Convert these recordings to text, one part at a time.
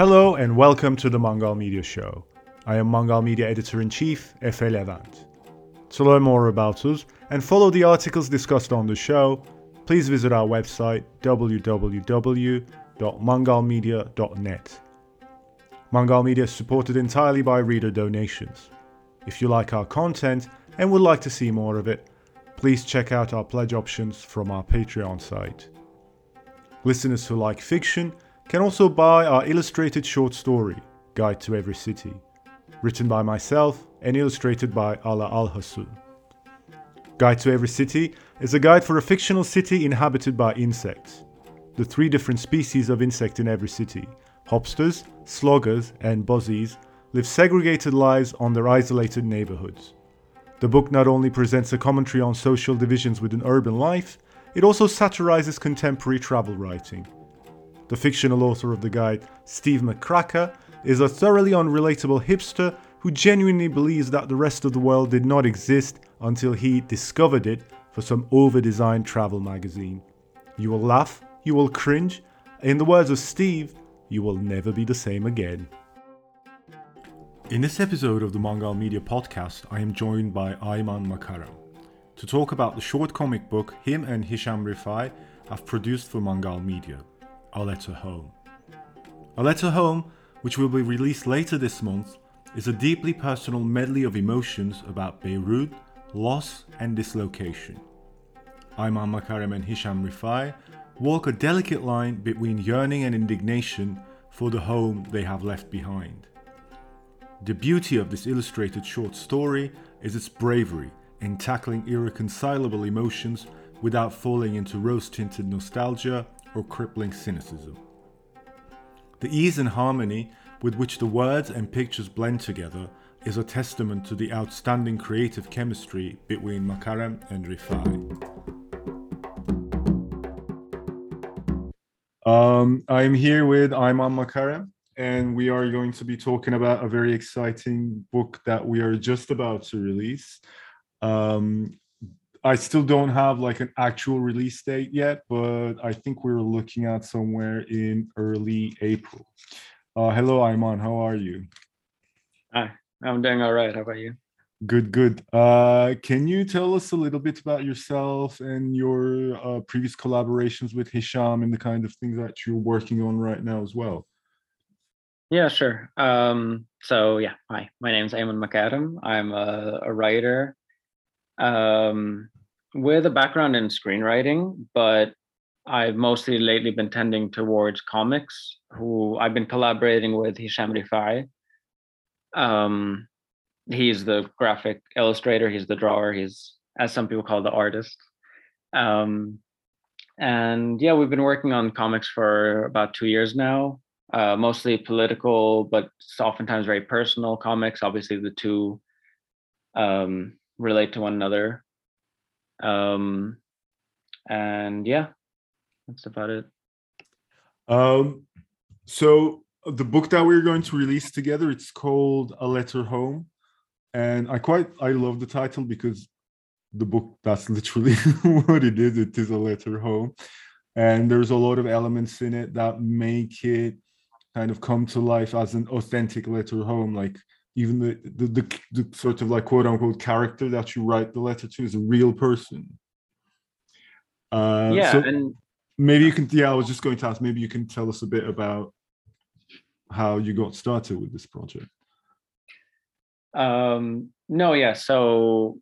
Hello and welcome to the Mangal Media Show. I am Mangal Media Editor in Chief, Efe Levent. To learn more about us and follow the articles discussed on the show, please visit our website www.mangalmedia.net. Mangal Media is supported entirely by reader donations. If you like our content and would like to see more of it, please check out our pledge options from our Patreon site. Listeners who like fiction can also buy our illustrated short story, Guide to Every City, written by myself and illustrated by Ala Al Guide to Every City is a guide for a fictional city inhabited by insects. The three different species of insect in every city hopsters, sloggers, and buzzies live segregated lives on their isolated neighborhoods. The book not only presents a commentary on social divisions within urban life, it also satirizes contemporary travel writing. The fictional author of the guide, Steve McCracker, is a thoroughly unrelatable hipster who genuinely believes that the rest of the world did not exist until he discovered it for some over designed travel magazine. You will laugh, you will cringe. In the words of Steve, you will never be the same again. In this episode of the Mangal Media Podcast, I am joined by Ayman Makaram to talk about the short comic book him and Hisham Rifai have produced for Mangal Media, A Letter Home. A Letter Home, which will be released later this month, is a deeply personal medley of emotions about Beirut, loss, and dislocation. Ayman Makaram and Hisham Rifai walk a delicate line between yearning and indignation for the home they have left behind. The beauty of this illustrated short story is its bravery in tackling irreconcilable emotions without falling into rose tinted nostalgia or crippling cynicism. The ease and harmony with which the words and pictures blend together is a testament to the outstanding creative chemistry between Makaram and Rifai. Um, I'm here with Ayman Makaram, and we are going to be talking about a very exciting book that we are just about to release. Um, I still don't have like an actual release date yet, but I think we're looking at somewhere in early April. Uh, hello, Ayman. How are you? Hi, I'm doing all right. How about you? Good, good. Uh, can you tell us a little bit about yourself and your uh, previous collaborations with Hisham and the kind of things that you're working on right now as well? Yeah, sure. Um, so yeah, hi, my name is Ayman Makaram. I'm a, a writer um, with a background in screenwriting, but I've mostly lately been tending towards comics. Who I've been collaborating with Hisham Rifai. Um, he's the graphic illustrator he's the drawer he's as some people call the artist um, and yeah we've been working on comics for about two years now uh, mostly political but oftentimes very personal comics obviously the two um, relate to one another um, and yeah that's about it um, so the book that we're going to release together it's called a letter home and I quite I love the title because the book that's literally what it is. It is a letter home, and there's a lot of elements in it that make it kind of come to life as an authentic letter home. Like even the the, the, the sort of like quote unquote character that you write the letter to is a real person. Uh, yeah, so and maybe you can. Yeah, I was just going to ask. Maybe you can tell us a bit about how you got started with this project. Um, no, yeah. So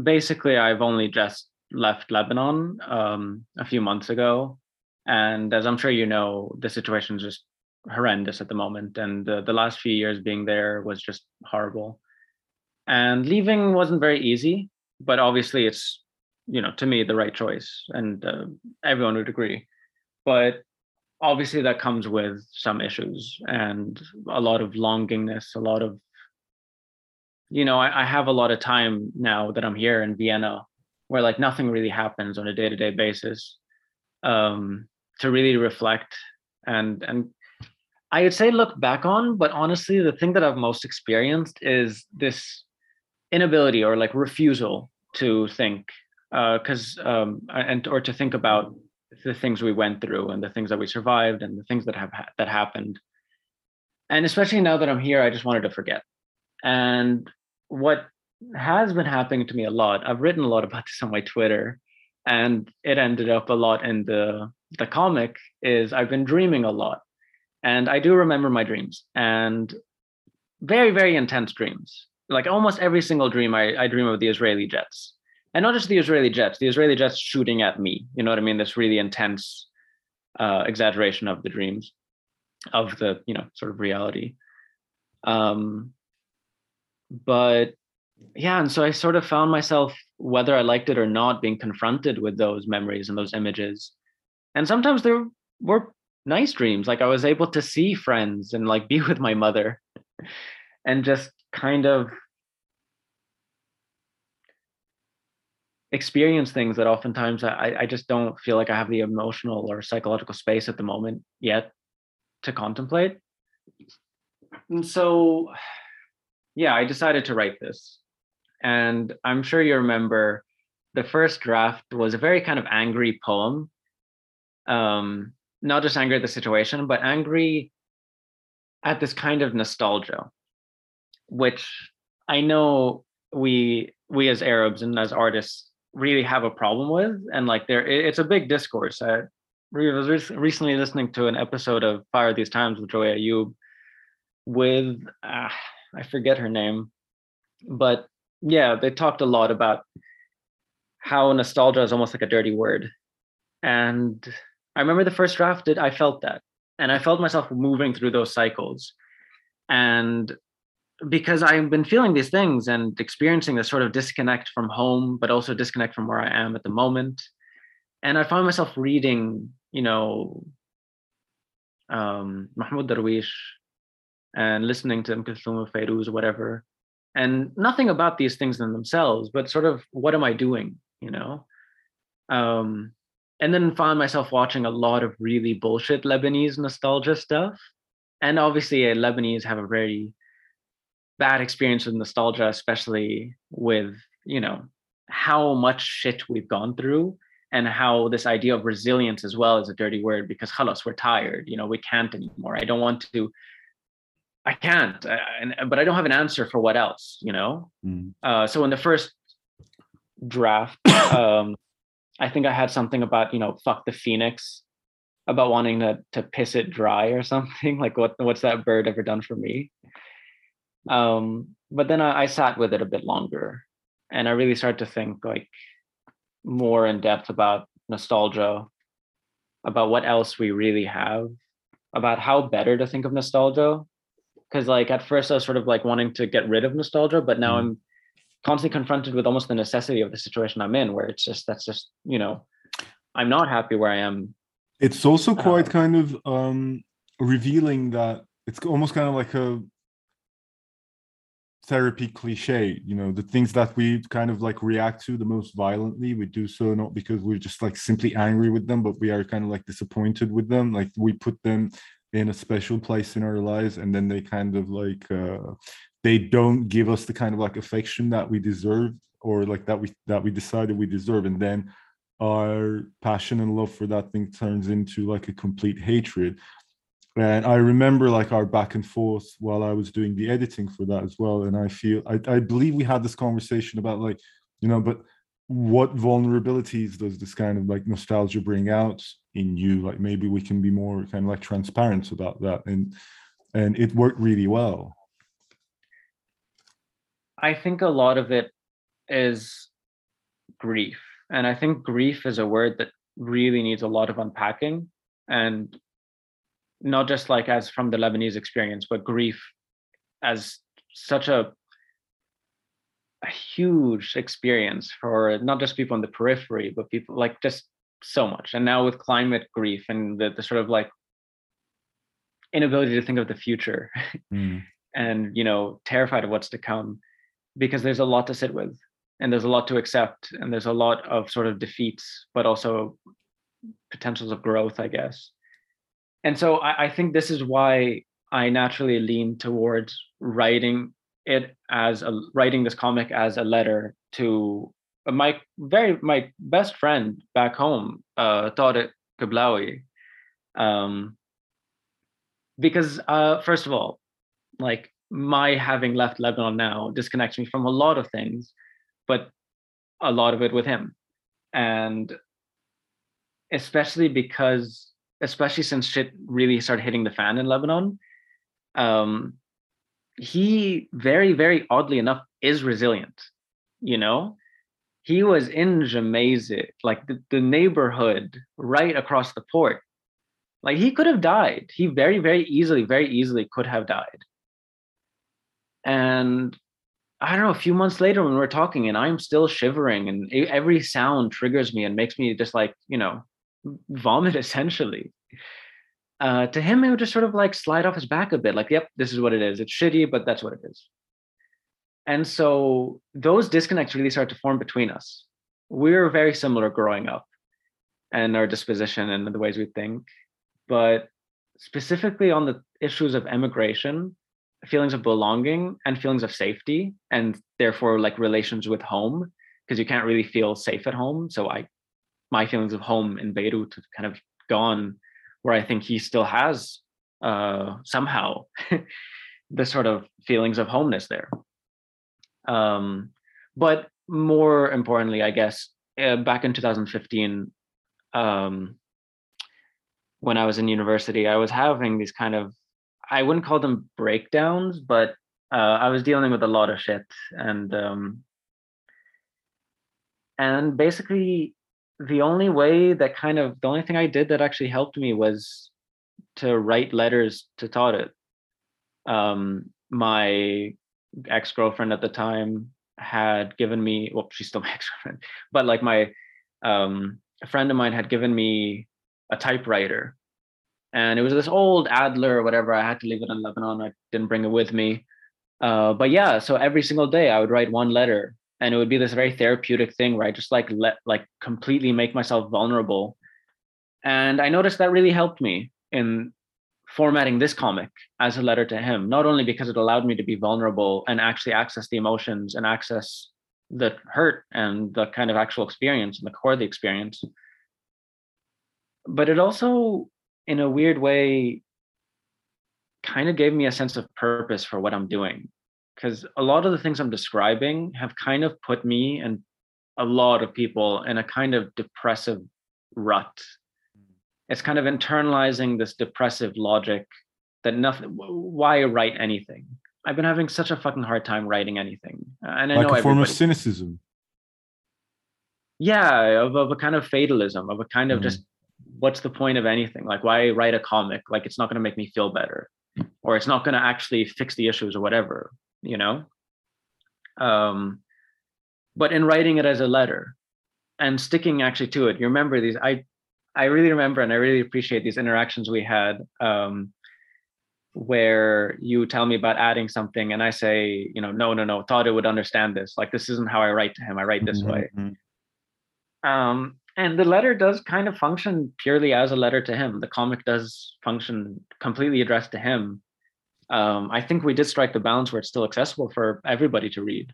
basically, I've only just left Lebanon um, a few months ago, and as I'm sure you know, the situation is just horrendous at the moment, and the, the last few years being there was just horrible. And leaving wasn't very easy, but obviously, it's you know to me the right choice, and uh, everyone would agree. But obviously that comes with some issues and a lot of longingness a lot of you know, I, I have a lot of time now that I'm here in Vienna where like nothing really happens on a day-to-day basis um, to really reflect and and I would say look back on, but honestly, the thing that I've most experienced is this inability or like refusal to think, because uh, um, and or to think about the things we went through and the things that we survived and the things that have ha- that happened. and especially now that I'm here, I just wanted to forget. And what has been happening to me a lot, I've written a lot about this on my Twitter, and it ended up a lot in the the comic is I've been dreaming a lot. And I do remember my dreams and very, very intense dreams. Like almost every single dream, I, I dream of the Israeli jets. And not just the Israeli jets, the Israeli jets shooting at me. You know what I mean? This really intense uh, exaggeration of the dreams, of the, you know, sort of reality. Um, but yeah, and so I sort of found myself, whether I liked it or not, being confronted with those memories and those images and sometimes there were nice dreams like i was able to see friends and like be with my mother and just kind of experience things that oftentimes I, I just don't feel like I have the emotional or psychological space at the moment yet to contemplate. And so, yeah, I decided to write this. And I'm sure you remember the first draft was a very kind of angry poem um, not just angry at the situation, but angry at this kind of nostalgia, which I know we we as Arabs and as artists really have a problem with, and like there, it's a big discourse. I was recently listening to an episode of Fire These Times with Joey Ayoub with uh, I forget her name, but yeah, they talked a lot about how nostalgia is almost like a dirty word, and I remember the first draft did I felt that. And I felt myself moving through those cycles. And because I've been feeling these things and experiencing this sort of disconnect from home, but also disconnect from where I am at the moment. And I found myself reading, you know, um, Mahmoud Darwish and listening to Kulthum Fairuz whatever. And nothing about these things in themselves, but sort of what am I doing, you know? Um, and then found myself watching a lot of really bullshit Lebanese nostalgia stuff. And obviously, uh, Lebanese have a very bad experience with nostalgia, especially with, you know, how much shit we've gone through and how this idea of resilience as well is a dirty word because halas, we're tired, you know, we can't anymore. I don't want to, I can't, uh, and, but I don't have an answer for what else, you know? Mm. Uh, so in the first draft, um, I think I had something about, you know, fuck the phoenix, about wanting to to piss it dry or something. Like what what's that bird ever done for me? Um, but then I, I sat with it a bit longer and I really started to think like more in depth about nostalgia, about what else we really have, about how better to think of nostalgia. Cause like at first I was sort of like wanting to get rid of nostalgia, but now mm. I'm constantly confronted with almost the necessity of the situation I'm in, where it's just that's just you know, I'm not happy where I am. It's also quite uh, kind of um revealing that it's almost kind of like a therapy cliche you know the things that we kind of like react to the most violently we do so not because we're just like simply angry with them but we are kind of like disappointed with them like we put them in a special place in our lives and then they kind of like uh they don't give us the kind of like affection that we deserve or like that we that we decided we deserve. And then our passion and love for that thing turns into like a complete hatred. And i remember like our back and forth while i was doing the editing for that as well. And i feel i, I believe we had this conversation about like you know but what vulnerabilities does this kind of like nostalgia bring out in you? Like maybe we can be more kind of like transparent about that. And and it worked really well I think a lot of it is grief. And I think grief is a word that really needs a lot of unpacking and not just like as from the Lebanese experience, but grief as such a, a huge experience for not just people in the periphery, but people like just so much. And now with climate grief and the, the sort of like inability to think of the future mm. and you know terrified of what's to come because there's a lot to sit with and there's a lot to accept and there's a lot of sort of defeats but also potentials of growth i guess. And so I, I, think this is why i naturally lean towards writing it as a writing this comic as a letter to my very my best friend back home uh Tariq Kablawi um because uh, first of all, like my having left Lebanon now disconnects me from a lot of things, but a lot of it with him. And especially because, especially since shit really started hitting the fan in Lebanon, um, he very, very oddly enough is resilient. You know, he was in Gemmayzeh, like the, the neighborhood right across the port. Like he could have died. He very, very easily, very easily could have died. And I don't know, a few months later when we're talking and I'm still shivering and every sound triggers me and makes me just like, you know, vomit essentially. Uh, to him, it would just sort of like slide off his back a bit, like, yep, this is what it is. It's shitty, but that's what it is. And so those disconnects really start to form between us. We're very similar growing up and our disposition and the ways we think. But specifically on the issues of emigration, feelings of belonging and feelings of safety, and therefore like relations with home, because you can't really feel safe at home. So I my feelings of home in Beirut have kind of gone where I think he still has uh, somehow the sort of feelings of homeness there. Um, but more importantly, I guess, uh, back in 2015, um, when I was in university, I was having these kind of, I wouldn't call them breakdowns, but uh, I was dealing with a lot of shit. And, um, and basically, the only way that kind of, the only thing I did that actually helped me was to write letters to Tariq. Um, my ex girlfriend at the time had given me, well, she's still my ex girlfriend, but like my um, a friend of mine had given me a typewriter, and it was this old Adler or whatever. I had to leave it in Lebanon. I didn't bring it with me. Uh, but yeah, so every single day I would write one letter, and it would be this very therapeutic thing where I just like let like completely make myself vulnerable. And I noticed that really helped me in formatting this comic as a letter to him, not only because it allowed me to be vulnerable and actually access the emotions and access the hurt and the kind of actual experience and the core of the experience, but it also, in a weird way, kind of gave me a sense of purpose for what I'm doing. Because a lot of the things I'm describing have kind of put me and a lot of people in a kind of depressive rut it's kind of internalizing this depressive logic that nothing why write anything i've been having such a fucking hard time writing anything and i like know a form of cynicism yeah of, of a kind of fatalism of a kind of mm. just what's the point of anything like why write a comic like it's not going to make me feel better or it's not going to actually fix the issues or whatever you know um but in writing it as a letter and sticking actually to it you remember these i I really remember and I really appreciate these interactions we had um, where you tell me about adding something and I say, you know, no, no, no, thought it would understand this. Like this isn't how I write to him. I write this mm-hmm. way. Mm-hmm. Um, and the letter does kind of function purely as a letter to him. The comic does function completely addressed to him. Um, I think we did strike the balance where it's still accessible for everybody to read.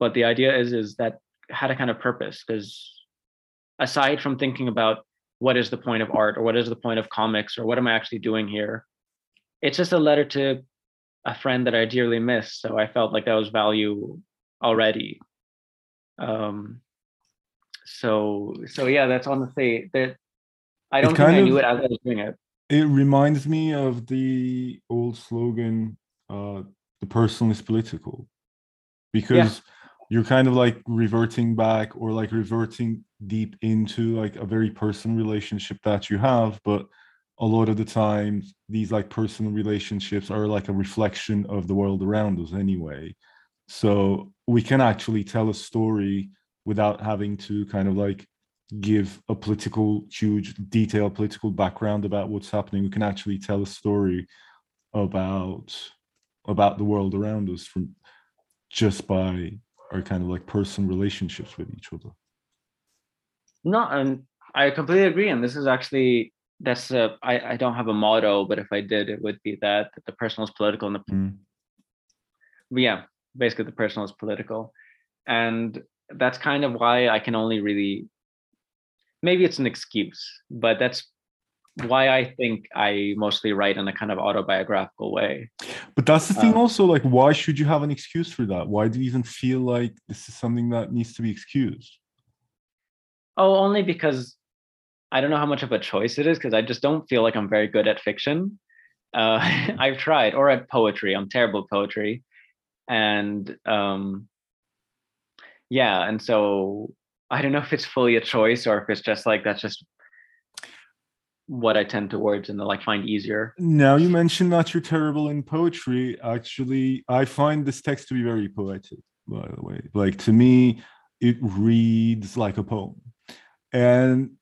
But the idea is is that had a kind of purpose because aside from thinking about what is the point of art or what is the point of comics or what am I actually doing here? It's just a letter to a friend that I dearly miss. So I felt like that was value already. Um, so so yeah, that's honestly that I don't think I knew it as I was doing it. It reminds me of the old slogan, uh, the personal is political. Because yeah you're kind of like reverting back or like reverting deep into like a very personal relationship that you have but a lot of the times these like personal relationships are like a reflection of the world around us anyway so we can actually tell a story without having to kind of like give a political huge detailed political background about what's happening. We can actually tell a story about about the world around us from just by our kind of like personal relationships with each other. No and i completely agree and this is actually that's a, I, I don't have a motto but if i did it would be that, that the personal is political and the mm. yeah basically the personal is political. And that's kind of why i can only really maybe it's an excuse but that's why I think I mostly write in a kind of autobiographical way. But that's the thing, Um, also. Like, why should you have an excuse for that? Why do you even feel like this is something that needs to be excused? Oh, only because I don't know how much of a choice it is because I just don't feel like I'm very good at fiction. Uh, I've tried, or at poetry. I'm terrible at poetry, and um, yeah, and so I don't know if it's fully a choice or if it's just like that's just what I tend towards and to like find easier. Now you mentioned that you're terrible in poetry. Actually, I find this text to be very poetic, by the way. Like to me, it reads like a poem. And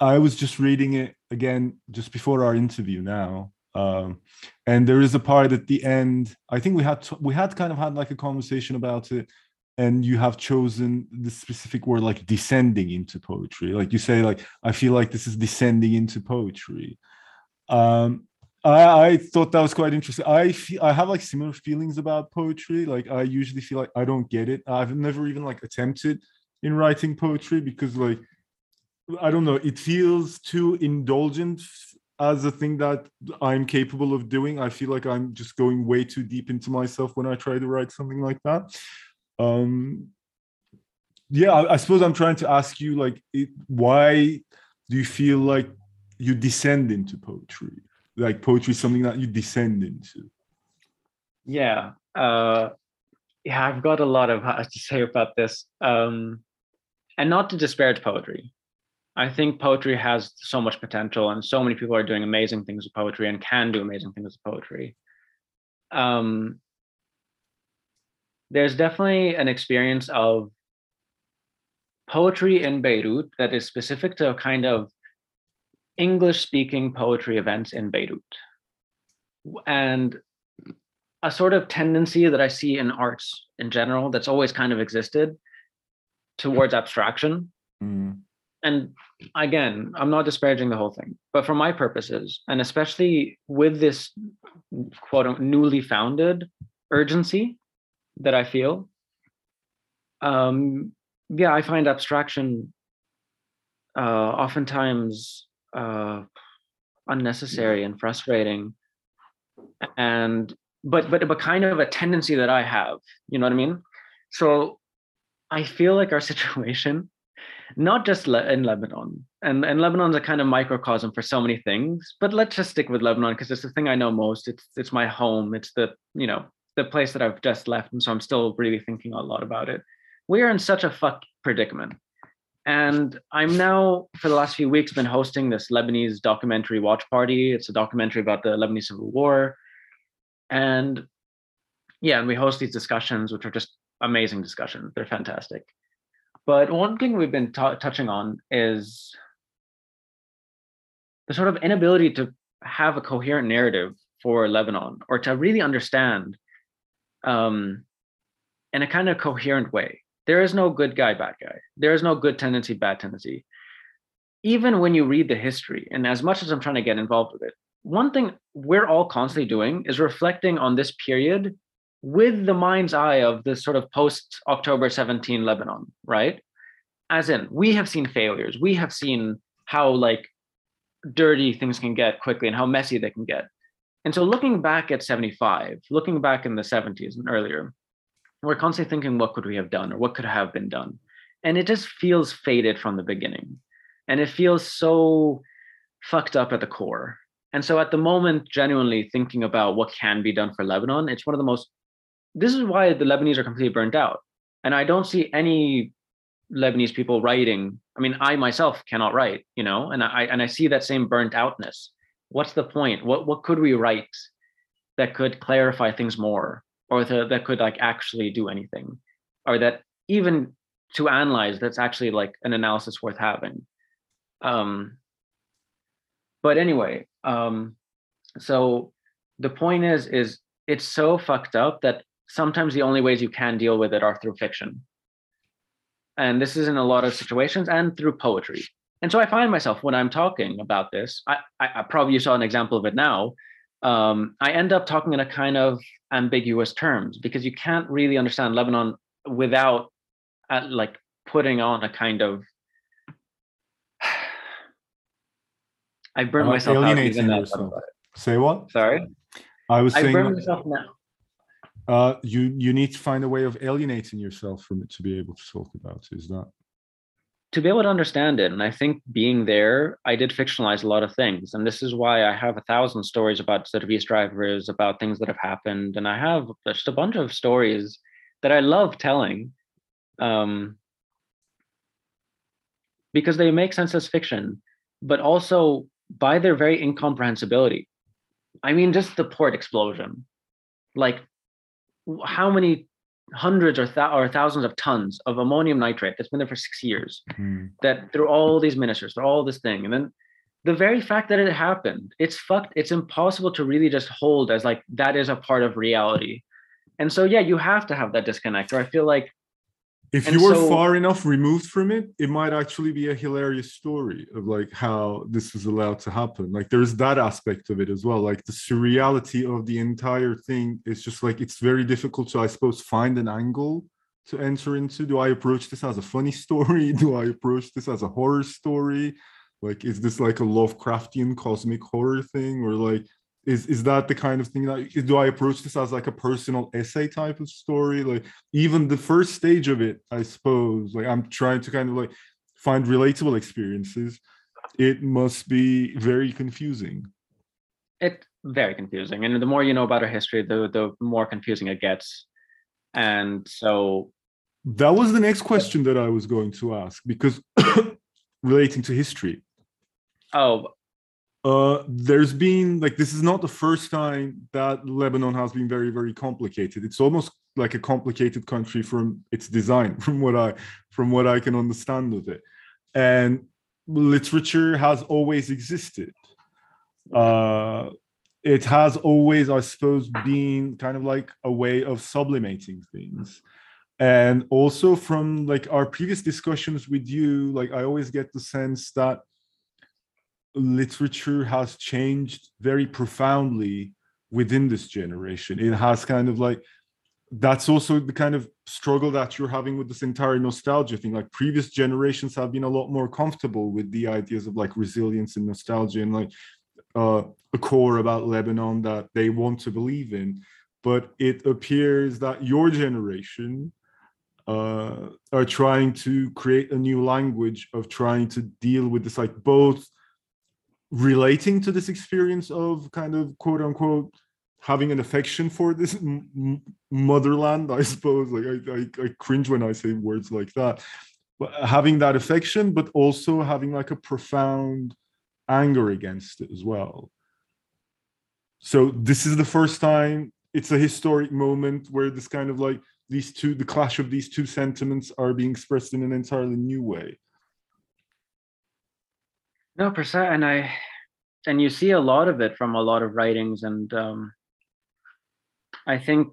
I was just reading it again just before our interview now. Um, and there is a part at the end. I think we had to, we had kind of had like a conversation about it, and you have chosen the specific word like descending into poetry. Like you say, like I feel like this is descending into poetry. Um, I, I thought that was quite interesting. I feel I have like similar feelings about poetry. Like I usually feel like I don't get it. I've never even like attempted in writing poetry because like I don't know, it feels too indulgent as a thing that I'm capable of doing. I feel like I'm just going way too deep into myself when I try to write something like that. Um yeah, I, I suppose I'm trying to ask you like it, why do you feel like you descend into poetry? Like poetry is something that you descend into. Yeah, uh, yeah, I've got a lot of to say about this, um, and not to disparage poetry. I think poetry has so much potential, and so many people are doing amazing things with poetry and can do amazing things with poetry. Um, there's definitely an experience of poetry in Beirut that is specific to a kind of English speaking poetry events in Beirut. And a sort of tendency that I see in arts in general that's always kind of existed towards abstraction. Mm. And again, I'm not disparaging the whole thing, but for my purposes, and especially with this quote newly founded urgency that I feel, um, yeah, I find abstraction uh, oftentimes uh, unnecessary and frustrating, and but but but kind of a tendency that I have. You know what I mean? So I feel like our situation, not just le- in Lebanon, and and Lebanon's a kind of microcosm for so many things. But let's just stick with Lebanon because it's the thing I know most. It's it's my home. It's the you know the place that I've just left, and so I'm still really thinking a lot about it. We are in such a fuck predicament. And I'm now, for the last few weeks, been hosting this Lebanese documentary watch party. It's a documentary about the Lebanese Civil War. And yeah, and we host these discussions, which are just amazing discussions. They're fantastic. But one thing we've been t- touching on is the sort of inability to have a coherent narrative for Lebanon or to really understand um, in a kind of coherent way. There is no good guy, bad guy. There is no good tendency, bad tendency. Even when you read the history, and as much as I'm trying to get involved with it, one thing we're all constantly doing is reflecting on this period with the mind's eye of this sort of post October 17 Lebanon, right? As in, we have seen failures. We have seen how like dirty things can get quickly and how messy they can get. And so looking back at 75, looking back in the 70s and earlier, we're constantly thinking, what could we have done or what could have been done? And it just feels faded from the beginning. And it feels so fucked up at the core. And so at the moment, genuinely thinking about what can be done for Lebanon, it's one of the most, this is why the Lebanese are completely burnt out. And I don't see any Lebanese people writing. I mean, I myself cannot write, you know, and I and I see that same burnt outness. What's the point? What what could we write that could clarify things more, or the, that could like actually do anything, or that even to analyze that's actually like an analysis worth having. Um, but anyway, um, so the point is, is it's so fucked up that sometimes the only ways you can deal with it are through fiction and this is in a lot of situations and through poetry and so i find myself when i'm talking about this i, I, I probably you saw an example of it now um, i end up talking in a kind of ambiguous terms because you can't really understand lebanon without uh, like putting on a kind of I burn Uh, myself out alienating even now. yourself. Say what? Sorry, I was I saying burn myself now. uh, you you need to find a way of alienating yourself from it to be able to talk about it. Is that to be able to understand it. And I think being there, I did fictionalize a lot of things. And this is why I have a thousand stories about service drivers, about things that have happened. And I have just a bunch of stories that I love telling um, because they make sense as fiction, but also by their very incomprehensibility. I mean, just the port explosion. Like, how many hundreds or, thou- or thousands of tons of ammonium nitrate that's been there for six years Hmm. that through all these ministers, through all this thing, and then the very fact that it happened, it's fucked. It's impossible to really just hold as like that is a part of reality. And so yeah, you have to have that disconnect. Or I feel like if And you were so- far enough removed from it, it might actually be a hilarious story of like how this was allowed to happen. Like there's that aspect of it as well. Like the surreality of the entire thing is just like it's very difficult to, I suppose, find an angle to enter into. Do I approach this as a funny story? Do I approach this as a horror story? Like, is this like a Lovecraftian cosmic horror thing, or like is is that the kind of thing that do I approach this as like a personal essay type of story? Like even the first stage of it, I suppose, like I'm trying to kind of like find relatable experiences. It must be very confusing. it's very confusing. And the more you know about our history, the the more confusing it gets. And so That was the next question that I was going to ask because relating to history. oh uh there's been like this is not the first time that lebanon has been very very complicated. It's almost like a complicated country from its design from what i from what i can understand of it. And literature has always existed. Uh it has always i suppose been kind of like a way of sublimating things. And also from like our previous discussions with you like i always get the sense that literature has changed very profoundly within this generation. It has kind of like that's also the kind of struggle that you're having with this entire nostalgia thing. Like previous generations have been a lot more comfortable with the ideas of like resilience and nostalgia and like uh, a core about Lebanon that they want to believe in. But it appears that your generation uh, are trying to create a new language of trying to deal with this, like both relating to this experience of kind of quote unquote having an affection for this m- motherland i suppose. Like I, I, I cringe when i say words like that. But having that affection but also having like a profound anger against it as well. So this is the first time it's a historic moment where this kind of like these two the clash of these two sentiments are being expressed in an entirely new way No, percent, and I, and you see a lot of it from a lot of writings, and um, I think,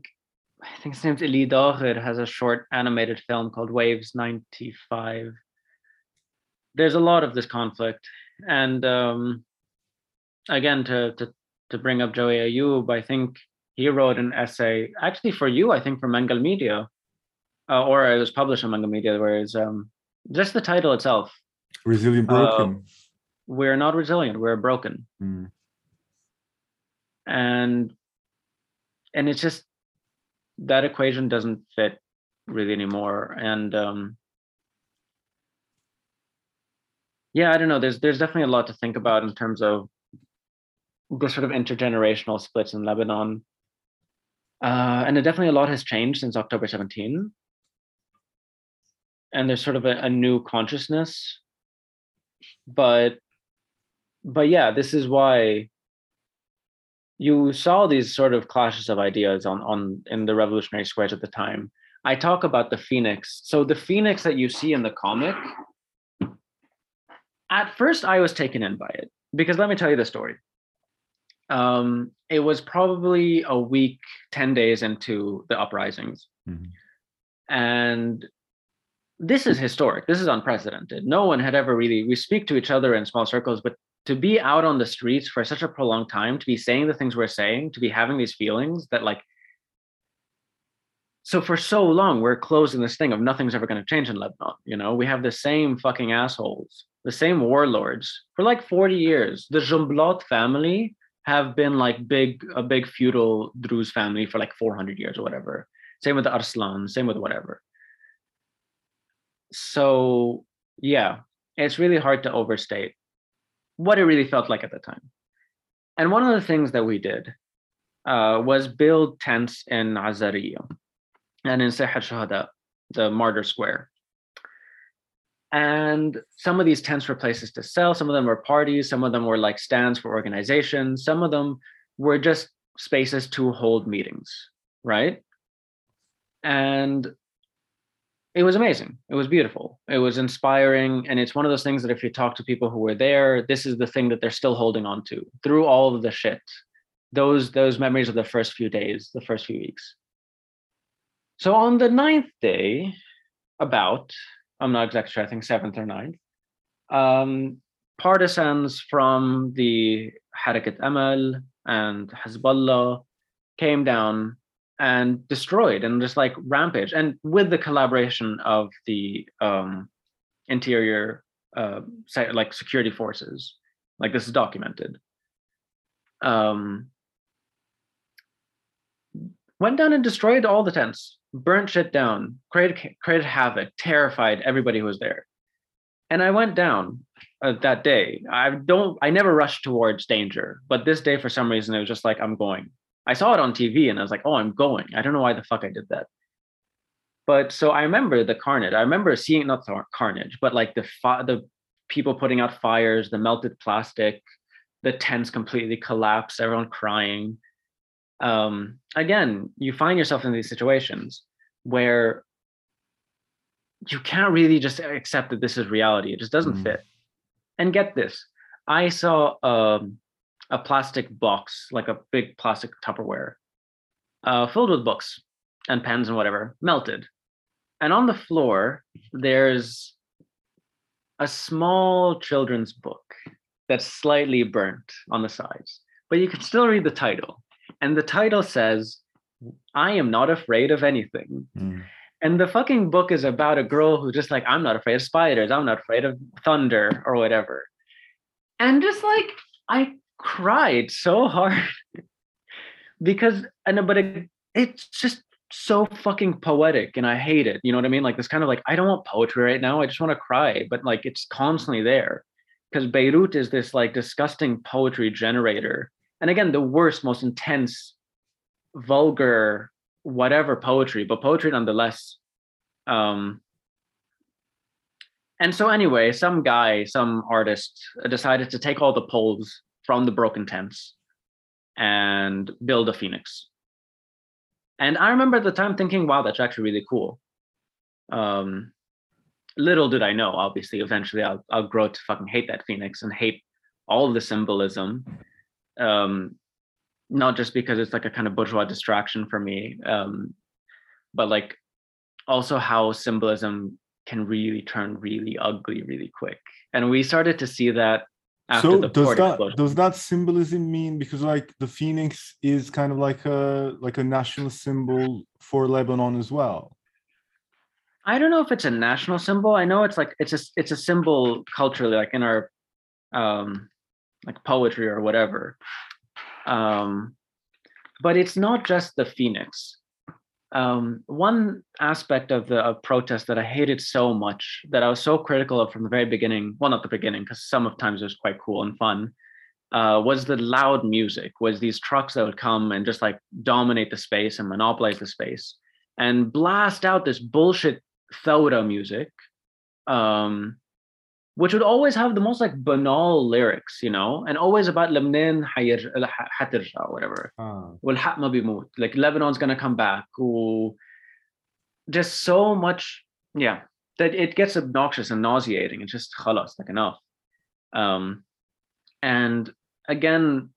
I think his name's Ely Dagher has a short animated film called Waves '95. There's a lot of this conflict, and um, again, to to to bring up Joey Ayoub, I think he wrote an essay actually for you, I think for Mangal Media, uh, or it was published in Mangal Media, where it's um, just the title itself. resilient broken We're not resilient. We're broken. Mm. and and it's just that equation doesn't fit really anymore and um yeah i don't know there's there's definitely a lot to think about in terms of the sort of intergenerational splits in lebanon uh and it definitely a lot has changed since october 17 and there's sort of a, a new consciousness but but yeah this is why you saw these sort of clashes of ideas on on in the revolutionary squares at the time. I talk about the phoenix. So the phoenix that you see in the comic at first i was taken in by it because let me tell you the story. Um it was probably a week 10 days into the uprisings. Mhm. and this is historic. This is unprecedented. No one had ever really we speak to each other in small circles but to be out on the streets for such a prolonged time to be saying the things we're saying to be having these feelings that like so for so long we're closing this thing of nothing's ever going to change in lebanon you know we have the same fucking assholes the same warlords for like 40 years. The Jumblat family have been like big, a big feudal Druze family for like 400 years or whatever. Same with the Arslan, same with whatever. So, yeah, it's really hard to overstate what it really felt like at the time. And one of the things that we did uh, was build tents in Azariya and in Sehat Shuhada, the martyr square. And some of these tents were places to sell, some of them were parties, some of them were like stands for organizations, some of them were just spaces to hold meetings, right? And it was amazing. It was beautiful. It was inspiring. And it's one of those things that if you talk to people who were there, this is the thing that they're still holding on to through all of the shit. Those those memories of the first few days, the first few weeks. So on the ninth day, about, I'm not exactly sure, I think seventh or ninth, um, partisans from the Harakat Amal and Hezbollah came down and destroyed and just like rampage. And with the collaboration of the um, interior uh, like security forces like this is documented. Um, went down and destroyed all the tents burnt shit down created created havoc terrified everybody who was there. And i went down uh, that day. I don't i never rushed towards danger but this day for some reason it was just like i'm going I saw it on TV and I was like, oh, I'm going. I don't know why the fuck I did that. But so I remember the carnage. I remember seeing not the carnage, but like the fi- the people putting out fires, the melted plastic, the tents completely collapsed, everyone crying. Um, again, you find yourself in these situations where you can't really just accept that this is reality. It just doesn't mm. fit. And get this, I saw um, a plastic box, like a big plastic Tupperware, uh, filled with books and pens and whatever, melted. And on the floor, there's a small children's book that's slightly burnt on the sides, but you can still read the title. And the title says, I am not afraid of anything. Mm. And the fucking book is about a girl who's just like, I'm not afraid of spiders. I'm not afraid of thunder or whatever. And just like, I cried so hard because and but it, it's just so fucking poetic and I hate it. You know what I mean? Like this kind of like I don't want poetry right now. I just want to cry, but like it's constantly there because Beirut is this like disgusting poetry generator. And again, the worst, most intense, vulgar, whatever poetry, but poetry nonetheless. Um, and so anyway, some guy, some artist decided to take all the poles from the broken tents and build a phoenix. And I remember at the time thinking, wow, that's actually really cool. Um, little did I know, obviously, eventually I'll, I'll grow to fucking hate that phoenix and hate all the symbolism. Um, not just because it's like a kind of bourgeois distraction for me, um, but like also how symbolism can really turn really ugly really quick. And we started to see that so does that explosion. does that symbolism mean because like the phoenix is kind of like a like a national symbol for lebanon as well? I don't know if it's a national symbol. I know it's like it's a it's a symbol culturally like in our um like poetry or whatever. Um but it's not just the phoenix um, one aspect of the of protest that I hated so much that I was so critical of from the very beginning, well, not the beginning, because some of times it was quite cool and fun, uh, was the loud music, was these trucks that would come and just like dominate the space and monopolize the space and blast out this bullshit Thawra music. Um, which would always have the most like banal lyrics, you know, and always about Lebanon حترجع or whatever. والحق ما بيموت. Like Lebanon's gonna come back. Ooh. Just so much, yeah, that it gets obnoxious and nauseating. It's just خلاص, like enough. Um, and again,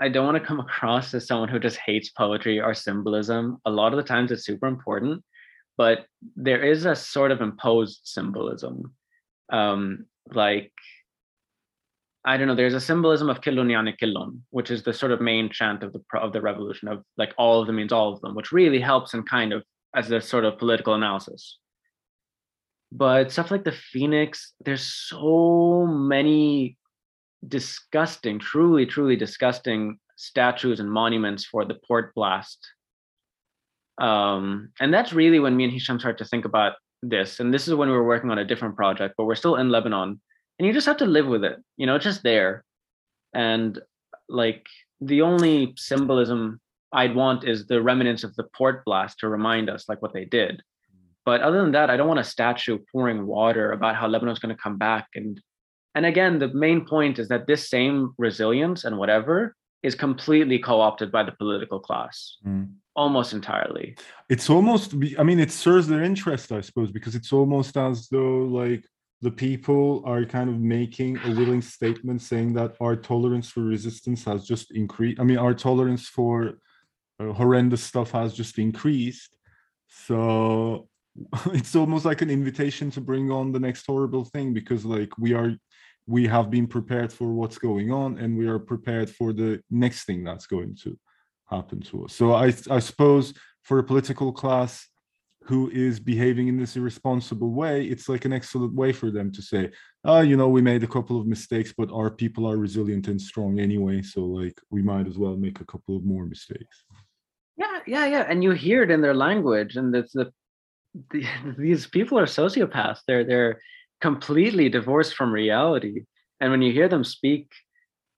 I don't want to come across as someone who just hates poetry or symbolism. A lot of the times it's super important, but there is a sort of imposed symbolism um, like I don't know. There's a symbolism of Killun Yani Killun, which is the sort of main chant of the of the revolution of like all of them means all of them, which really helps in kind of as a sort of political analysis. but stuff like the Phoenix, there's so many disgusting, truly, truly disgusting statues and monuments for the port blast. Um, and that's really when me and Hisham start to think about this. And this is when we were working on a different project, but we're still in Lebanon. And you just have to live with it. You know, just there. And like the only symbolism I'd want is the remnants of the port blast to remind us like what they did. But other than that, I don't want a statue pouring water about how Lebanon's going to come back. And and again, the main point is that this same resilience and whatever is completely co-opted by the political class. Mm. Almost entirely. It's almost I mean it serves their interest, I suppose, because it's almost as though like the people are kind of making a willing statement saying that our tolerance for resistance has just increased. I mean, our tolerance for uh, horrendous stuff has just increased. So it's almost like an invitation to bring on the next horrible thing because like we are we have been prepared for what's going on and we are prepared for the next thing that's going to happen to us so i i suppose for a political class who is behaving in this irresponsible way it's like an excellent way for them to say oh you know we made a couple of mistakes but our people are resilient and strong anyway so like we might as well make a couple of more mistakes yeah yeah yeah and you hear it in their language and it's the the, these people are sociopaths. They're they're completely divorced from reality. And when you hear them speak,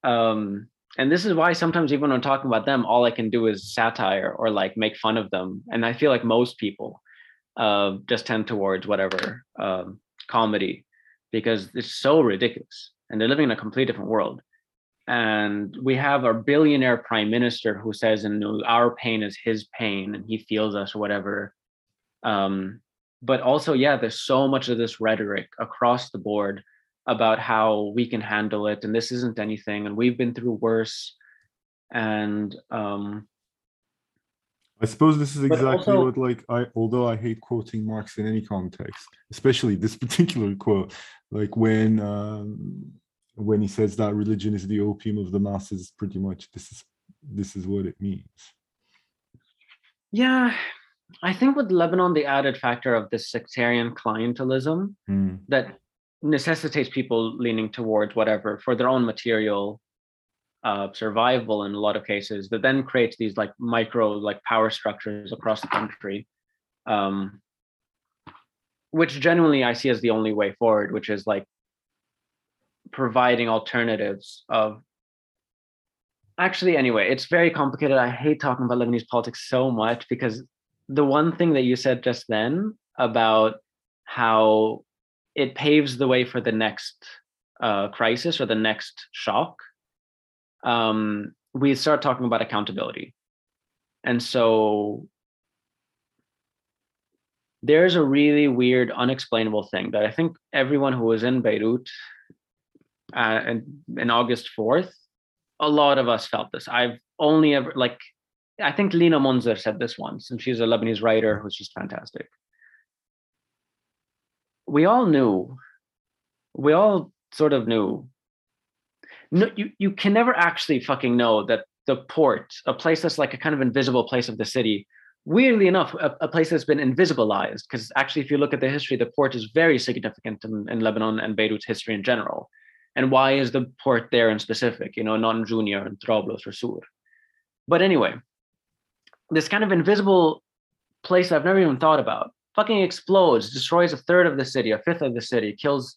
um, and this is why sometimes even when I'm talking about them, all I can do is satire or like make fun of them. And I feel like most people uh, just tend towards whatever um, comedy because it's so ridiculous and they're living in a completely different world. And we have our billionaire prime minister who says, and our pain is his pain and he feels us or whatever um, but also, yeah, there's so much of this rhetoric across the board about how we can handle it and this isn't anything and we've been through worse. And um, I suppose this is exactly also, what like I although I hate quoting Marx in any context, especially this particular quote, like when um when he says that religion is the opium of the masses, pretty much this is this is what it means. Yeah, I think with Lebanon, the added factor of this sectarian clientelism mm. that necessitates people leaning towards whatever for their own material uh, survival in a lot of cases, that then creates these like micro like power structures across the country, um, which genuinely I see as the only way forward, which is like providing alternatives of actually anyway it's very complicated i hate talking about lebanese politics so much because the one thing that you said just then about how it paves the way for the next uh, crisis or the next shock, um, we start talking about accountability. And so there's a really weird, unexplainable thing that I think everyone who was in Beirut uh, in, in August 4th, a lot of us felt this. I've only ever, like, I think Lina Mounzer said this once, and she's a Lebanese writer who's just fantastic. We all knew, we all sort of knew. No, you, you can never actually fucking know that the port, a place that's like a kind of invisible place of the city, weirdly enough, a, a place that's been invisibilized, because actually, if you look at the history, the port is very significant in, in Lebanon and Beirut's history in general. And why is the port there in specific, you know, not in Jounieh and Trablus or Sur? But anyway, this kind of invisible place I've never even thought about fucking explodes, destroys a third of the city, a fifth of the city, kills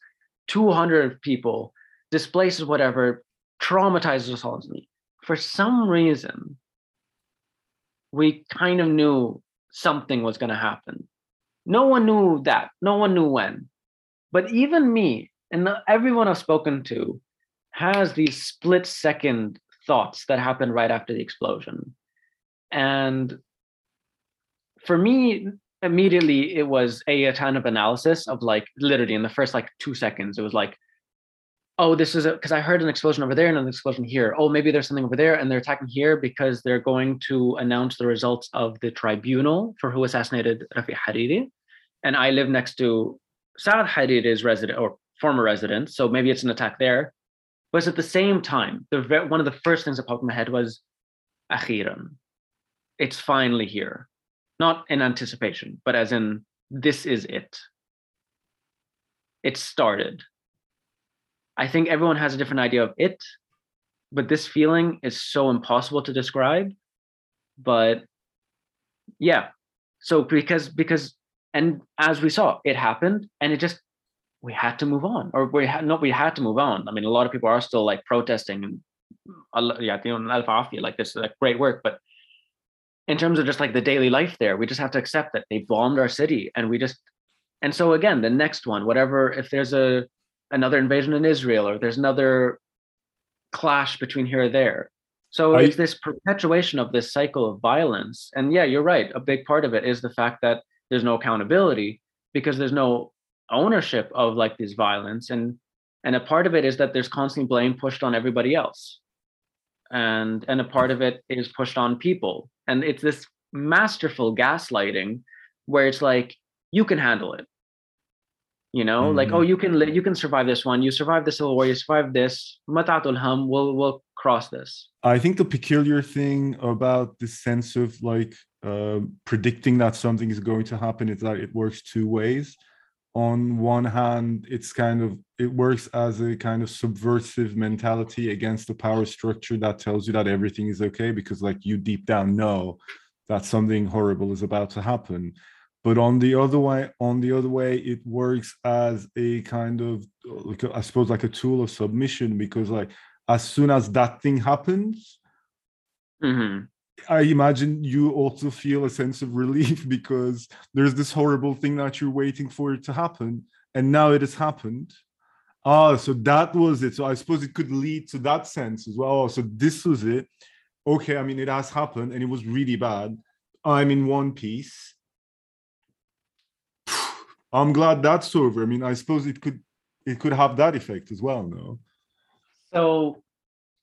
200 people, displaces whatever, traumatizes us all. For some reason, we kind of knew something was going to happen. No one knew that. No one knew when. But even me and everyone I've spoken to has these split second thoughts that happen right after the explosion. And for me, immediately it was a, a kind of analysis of like literally in the first like two seconds, it was like, oh, this is because I heard an explosion over there and an explosion here. Oh, maybe there's something over there and they're attacking here because they're going to announce the results of the tribunal for who assassinated Rafic Hariri. And I live next to Saad Hariri's resident or former resident, So maybe it's an attack there. But at the same time, the one of the first things that popped in my head was Akhiran it's finally here not in anticipation but as in this is it it started. I think everyone has a different idea of it, but this feeling is so impossible to describe. But yeah, so because because and as we saw, it happened, and it just we had to move on, or we had not we had to move on. I mean, a lot of people are still like protesting and yeah, you know, like this is like great work, but in terms of just like the daily life there, we just have to accept that they bombed our city, and we just and so again, the next one, whatever, if there's a another invasion in Israel or there's another clash between here or there. So it's this perpetuation of this cycle of violence. And yeah, you're right. A big part of it is the fact that there's no accountability because there's no ownership of like this violence. And and a part of it is that there's constant blame pushed on everybody else. And and a part of it is pushed on people. And it's this masterful gaslighting where it's like, you can handle it. You know mm-hmm. like oh you can live, you can survive this one. You survive the civil war. You survive this. Matatul ham we'll we'll cross this. I think the peculiar thing about this sense of like uh, predicting that something is going to happen is that it works two ways on one hand it's kind of it works as a kind of subversive mentality against the power structure that tells you that everything is okay because like you deep down know that something horrible is about to happen but on the other way on the other way it works as a kind of like i suppose like a tool of submission because like as soon as that thing happens mm-hmm. I imagine you also feel a sense of relief because there's this horrible thing that you're waiting for it to happen and now it has happened. Ah so that was it. So i suppose it could lead to that sense as well. Oh, so this was it. Okay i mean it has happened and it was really bad. I'm in one piece. I'm glad that's over. I mean, I suppose it could it could have that effect as well, no? So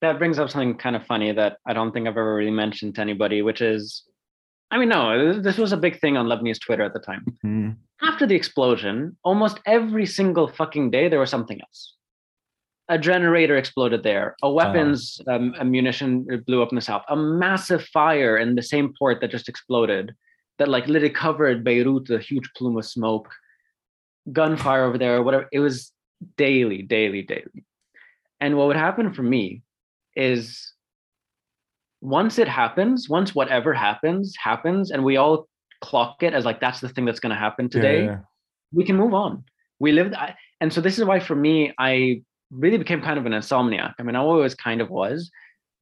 that brings up something kind of funny that I don't think I've ever really mentioned to anybody, which is I mean, no, this was a big thing on Lebanese Twitter at the time. Mm-hmm. After the explosion, almost every single fucking day there was something else. A generator exploded there. A weapons uh, um, ammunition blew up in the south. A massive fire in the same port that just exploded, that like literally covered Beirut, a huge plume of smoke gunfire over there whatever. It was daily, daily, daily. And what would happen for me is once it happens, once whatever happens, happens, and we all clock it as like that's the thing that's going to happen today, yeah, we can move on. We lived, and so this is why for me, I really became kind of an insomniac. I mean, I always kind of was,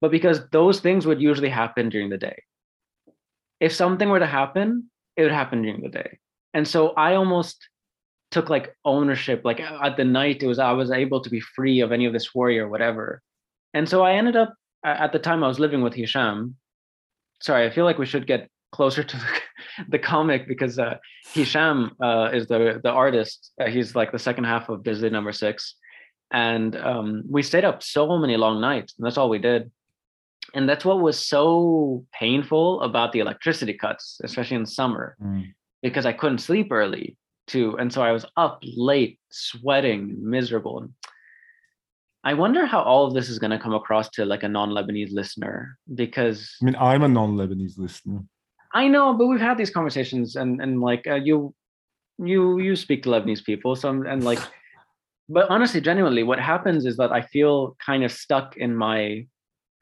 but because those things would usually happen during the day. If something were to happen, it would happen during the day. And so I almost took like ownership like at the night it was i was able to be free of any of this worry or whatever and so i ended up at the time i was living with hisham sorry i feel like we should get closer to the, the comic because uh, hisham uh, is the the artist uh, he's like the second half of Bisley number six and um, we stayed up so many long nights and that's all we did and that's what was so painful about the electricity cuts especially in summer mm. because i couldn't sleep early too. And so I was up late, sweating, miserable. I wonder how all of this is going to come across to like a non-Lebanese listener because I mean I'm a non-Lebanese listener. I know, but we've had these conversations, and and like uh, you, you you speak to Lebanese people, so I'm, and like, but honestly, genuinely, what happens is that I feel kind of stuck in my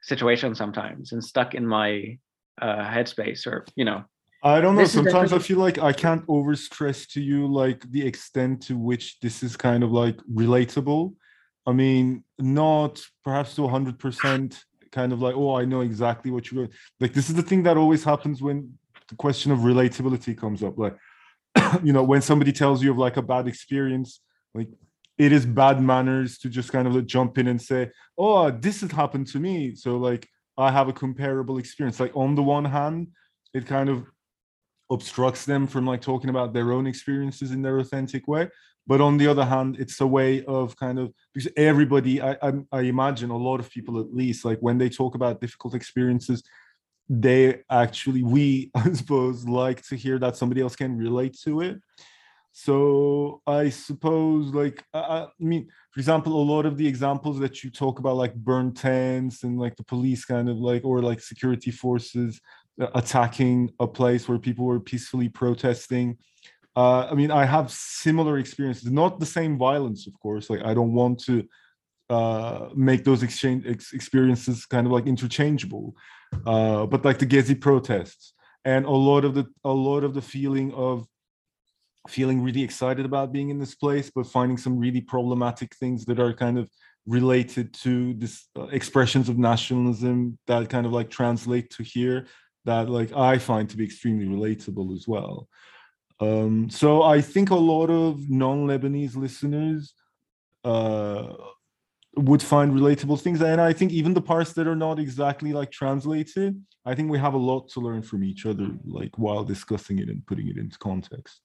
situation sometimes, and stuck in my uh, headspace, or you know, I don't know. This Sometimes I feel like I can't overstress to you like the extent to which this is kind of like relatable. I mean, not perhaps to 100% kind of like, oh, I know exactly what you're like. This is the thing that always happens when the question of relatability comes up. Like, you know, when somebody tells you of like a bad experience, like it is bad manners to just kind of like jump in and say, oh, this has happened to me. So like I have a comparable experience. Like on the one hand, it kind of obstructs them from like talking about their own experiences in their authentic way but on the other hand it's a way of kind of because everybody I, I, I imagine a lot of people at least like when they talk about difficult experiences they actually we i suppose like to hear that somebody else can relate to it so i suppose like I, I mean for example a lot of the examples that you talk about like burn tents and like the police kind of like or like security forces uh, attacking a place where people were peacefully protesting. Uh, I mean, I have similar experiences, not the same violence, of course. Like, I don't want to uh, make those exchange ex- experiences kind of like interchangeable, uh, but like the Gezi protests and a lot of the a lot of the feeling of feeling really excited about being in this place, but finding some really problematic things that are kind of related to this uh, expressions of nationalism that kind of like translate to here that like I find to be extremely relatable as well. Um, so I think a lot of non-Lebanese listeners uh, would find relatable things, and I think even the parts that are not exactly like translated, I think we have a lot to learn from each other, like while discussing it and putting it into context.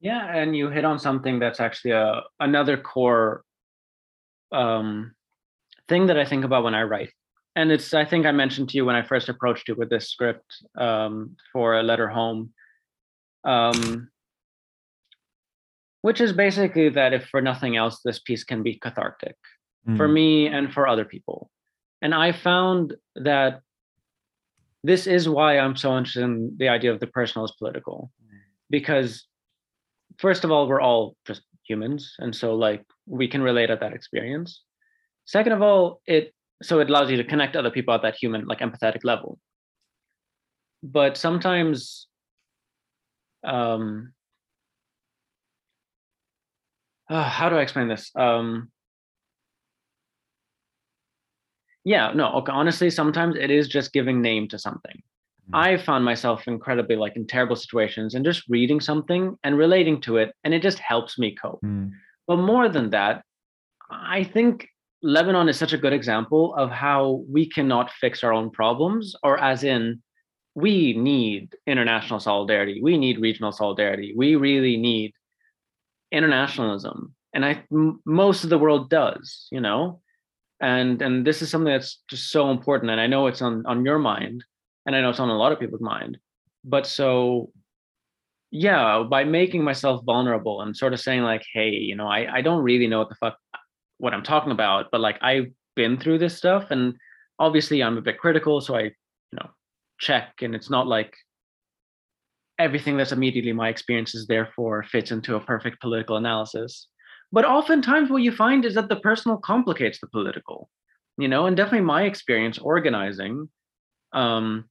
Yeah, and you hit on something that's actually a another core um, thing that I think about when I write, and it's I think I mentioned to you when I first approached you with this script um, for a letter home um, which is basically that if for nothing else, this piece can be cathartic mm. for me and for other people. And I found that this is why I'm so interested in the idea of the personal as political, because first of all, we're all just humans, and so like we can relate at that experience. Second of all, it so it allows you to connect other people at that human, like empathetic level. But sometimes um uh, how do I explain this? Um yeah, no, okay. Honestly, sometimes it is just giving name to something. Mm. I found myself incredibly like in terrible situations and just reading something and relating to it, and it just helps me cope. Mm. But more than that, I think Lebanon is such a good example of how we cannot fix our own problems, or as in, we need international solidarity. We need regional solidarity. We really need internationalism. And I m- most of the world does, you know? And and this is something that's just so important. And I know it's on on your mind, and I know it's on a lot of people's mind. But so yeah, by making myself vulnerable and sort of saying, like, hey, you know, I, I don't really know what the fuck what I'm talking about, but like I've been through this stuff and obviously I'm a bit critical, so I, you know, check and it's not like everything that's immediately my experiences therefore fits into a perfect political analysis. But oftentimes what you find is that the personal complicates the political you know and definitely my experience organizing um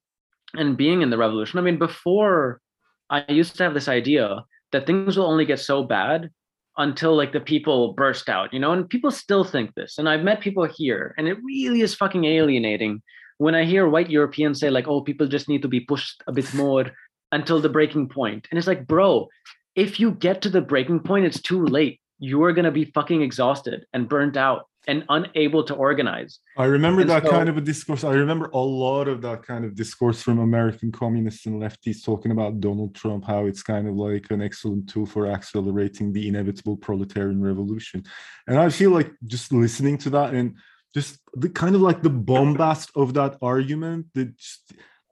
and being in the revolution. I mean before i used to have this idea that things will only get so bad until like the people burst out you know and people still think this. And i've met people here and it really is fucking alienating when I hear white Europeans say like, "Oh, people just need to be pushed a bit more until the breaking point," and it's like, bro, if you get to the breaking point, it's too late. You are gonna be fucking exhausted and burnt out and unable to organize. I remember and that so, kind of a discourse. I remember a lot of that kind of discourse from American communists and lefties talking about Donald Trump, how it's kind of like an excellent tool for accelerating the inevitable proletarian revolution. And I feel like just listening to that and just the kind of like the bombast of that argument the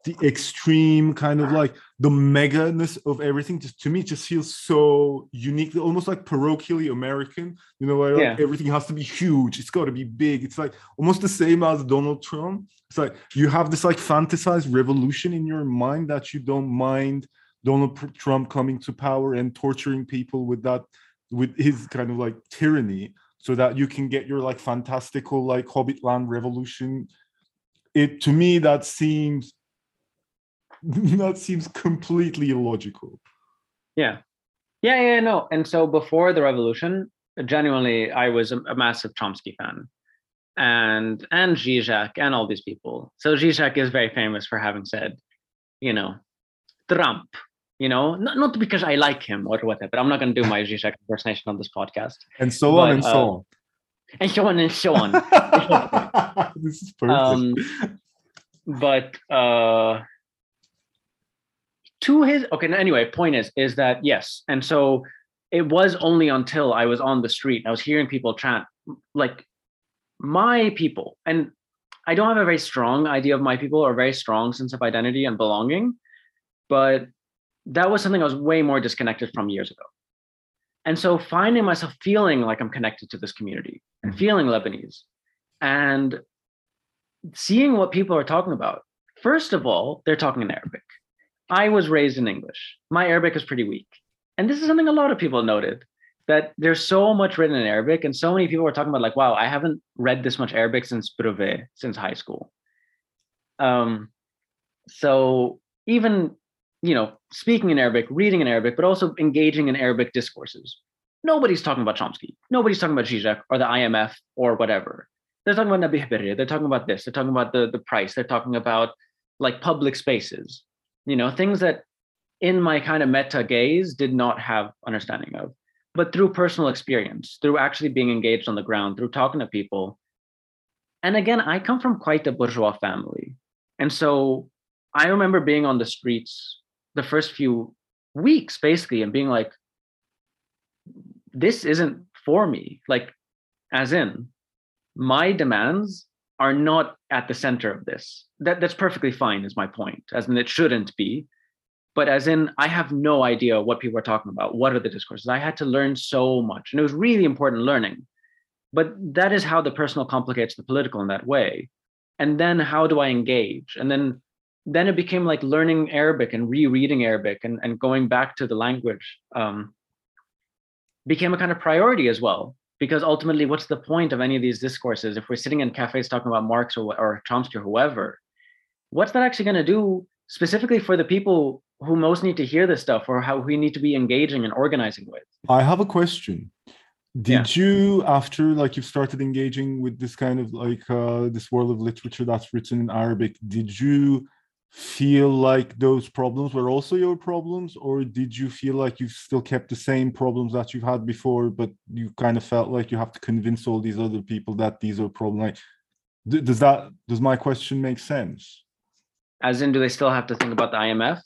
the extreme kind of like the meganess of everything just to me just feels so unique almost like parochially american you know like yeah. everything has to be huge it's got to be big it's like almost the same as donald trump it's like you have this like fantasized revolution in your mind that you don't mind donald trump coming to power and torturing people with that with his kind of like tyranny so that you can get your like fantastical like Hobbitland revolution. It to me that seems that seems completely illogical. Yeah. Yeah, yeah, no. And so before the revolution, genuinely, I was a, a massive Chomsky fan. And and Zizek and all these people. So Zizek is very famous for having said, you know, Trump you know, not, not because I like him or whatever. But I'm not going to do my Zizek impersonation on this podcast. And so but, on and uh, so on. And so on and so on. this is perfect. Um, but uh, to his okay. Anyway, point is is that yes, and so it was only until I was on the street, I was hearing people chant like my people, and I don't have a very strong idea of my people or a very strong sense of identity and belonging, but that was something I was way more disconnected from years ago. And so finding myself feeling like I'm connected to this community and mm-hmm. feeling Lebanese and seeing what people are talking about. First of all, they're talking in Arabic. I was raised in English. My Arabic is pretty weak. and this is something a lot of people noted that there's so much written in Arabic, and so many people are talking about like, wow, I haven't read this much Arabic since brevet, since high school. Um, so even you know, speaking in Arabic, reading in Arabic, but also engaging in Arabic discourses. Nobody's talking about Chomsky. Nobody's talking about Zizek or the IMF or whatever. They're talking about Nabih Berri. They're talking about this. They're talking about the, the price. They're talking about like public spaces, you know, things that in my kind of meta gaze did not have understanding of. But through personal experience, through actually being engaged on the ground, through talking to people. And again, I come from quite a bourgeois family. And so I remember being on the streets the first few weeks basically and being like this isn't for me like as in my demands are not at the center of this. That that's perfectly fine is my point as in it shouldn't be but as in i have no idea what people are talking about what are the discourses? I had to learn so much and it was really important learning but that is how the personal complicates the political in that way and then how do i engage? And then then it became like learning Arabic and rereading Arabic and, and going back to the language um, became a kind of priority as well. Because ultimately, what's the point of any of these discourses if we're sitting in cafes talking about Marx or, or Chomsky or whoever? What's that actually going to do specifically for the people who most need to hear this stuff or how we need to be engaging and organizing with? I have a question. Did yeah. you, after like you've started engaging with this kind of like uh, this world of literature that's written in Arabic, did you feel like those problems were also your problems or did you feel like you've still kept the same problems that you've had before but you kind of felt like you have to convince all these other people that these are problems like does that does my question make sense as in do they still have to think about the imf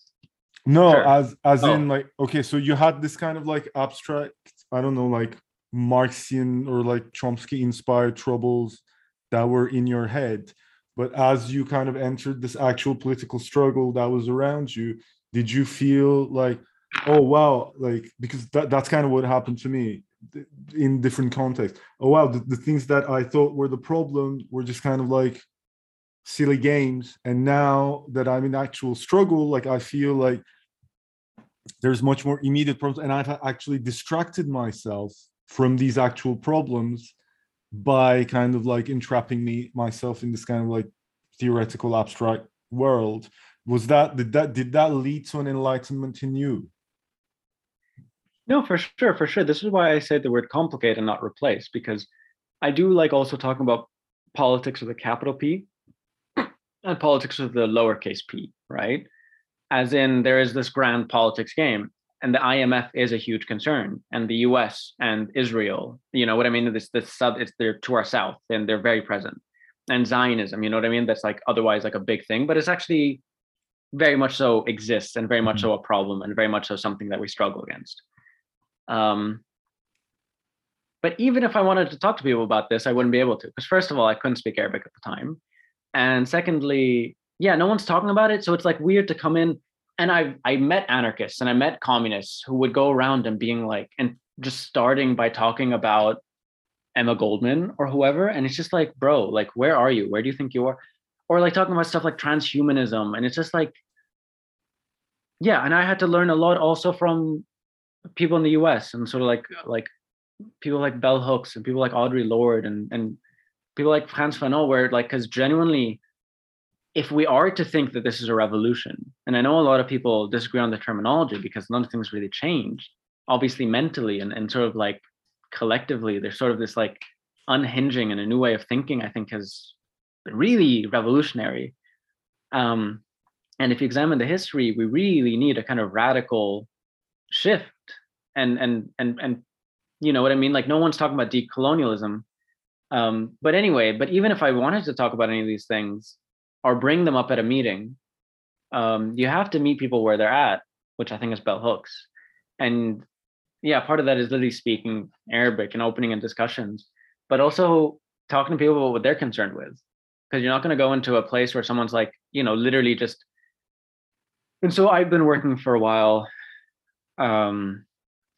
no sure. as as oh. in like okay so you had this kind of like abstract i don't know like marxian or like chomsky inspired troubles that were in your head but as you kind of entered this actual political struggle that was around you did you feel like oh wow like because that, that's kind of what happened to me in different contexts. Oh wow the, the things that i thought were the problem were just kind of like silly games. And now that i'm in actual struggle like i feel like there's much more immediate problems. And i've actually distracted myself from these actual problems by kind of like entrapping me myself in this kind of like theoretical abstract world was that did that did that lead to an enlightenment in you? No for sure for sure. This is why i say the word complicate and not replace because i do like also talking about politics with a capital p and politics with the lowercase p right? As in there is this grand politics game and the IMF is a huge concern, and the U.S. and Israel, you know what I mean. This this sub, it's they're to our south, and they're very present. And Zionism, you know what I mean. That's like otherwise like a big thing, but it's actually very much so exists, and very much mm-hmm. so a problem, and very much so something that we struggle against. Um, but even if I wanted to talk to people about this, I wouldn't be able to, because first of all, I couldn't speak Arabic at the time, and secondly, yeah, no one's talking about it, so it's like weird to come in and I I met anarchists and I met communists who would go around and being like and just starting by talking about Emma Goldman or whoever, and it's just like, bro, like where are you? Where do you think you are? Or like talking about stuff like transhumanism, and it's just like, yeah. And I had to learn a lot also from people in the U.S. and sort of like like people like Bell Hooks and people like Audre Lorde and and people like Frantz Fanon, where like because genuinely if we are to think that this is a revolution, and I know a lot of people disagree on the terminology because none of things really changed, obviously mentally and, and sort of like collectively, there's sort of this like unhinging and a new way of thinking, I think has been really revolutionary. Um, and if you examine the history, we really need a kind of radical shift. And and and and you know what I mean? Like no one's talking about decolonialism. Um, but anyway, but even if I wanted to talk about any of these things, or bring them up at a meeting, um, you have to meet people where they're at, which I think is bell hooks. And yeah, part of that is literally speaking Arabic and opening in discussions, but also talking to people about what they're concerned with. Because you're not going to go into a place where someone's like, you know, literally just. And so I've been working for a while. Um,